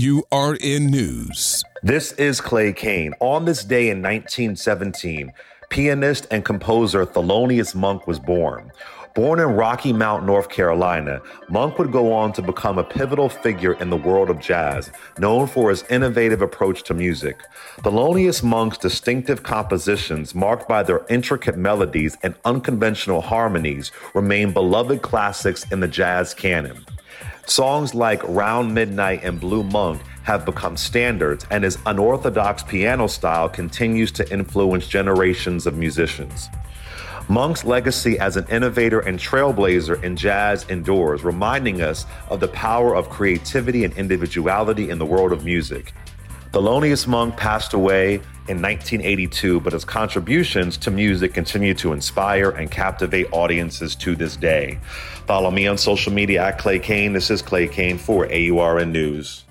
AURN News. This is Clay Kane. On this day in 1917, pianist and composer Thelonious Monk was born. Born in Rocky Mount, North Carolina, Monk would go on to become a pivotal figure in the world of jazz, known for his innovative approach to music. Thelonious Monk's distinctive compositions, marked by their intricate melodies and unconventional harmonies, remain beloved classics in the jazz canon. Songs like Round Midnight and Blue Monk have become standards, and his unorthodox piano style continues to influence generations of musicians. Monk's legacy as an innovator and trailblazer in jazz endures, reminding us of the power of creativity and individuality in the world of music. Thelonious Monk passed away in 1982, but his contributions to music continue to inspire and captivate audiences to this day. Follow me on social media at Clay Kane. This is Clay Kane for AURN News.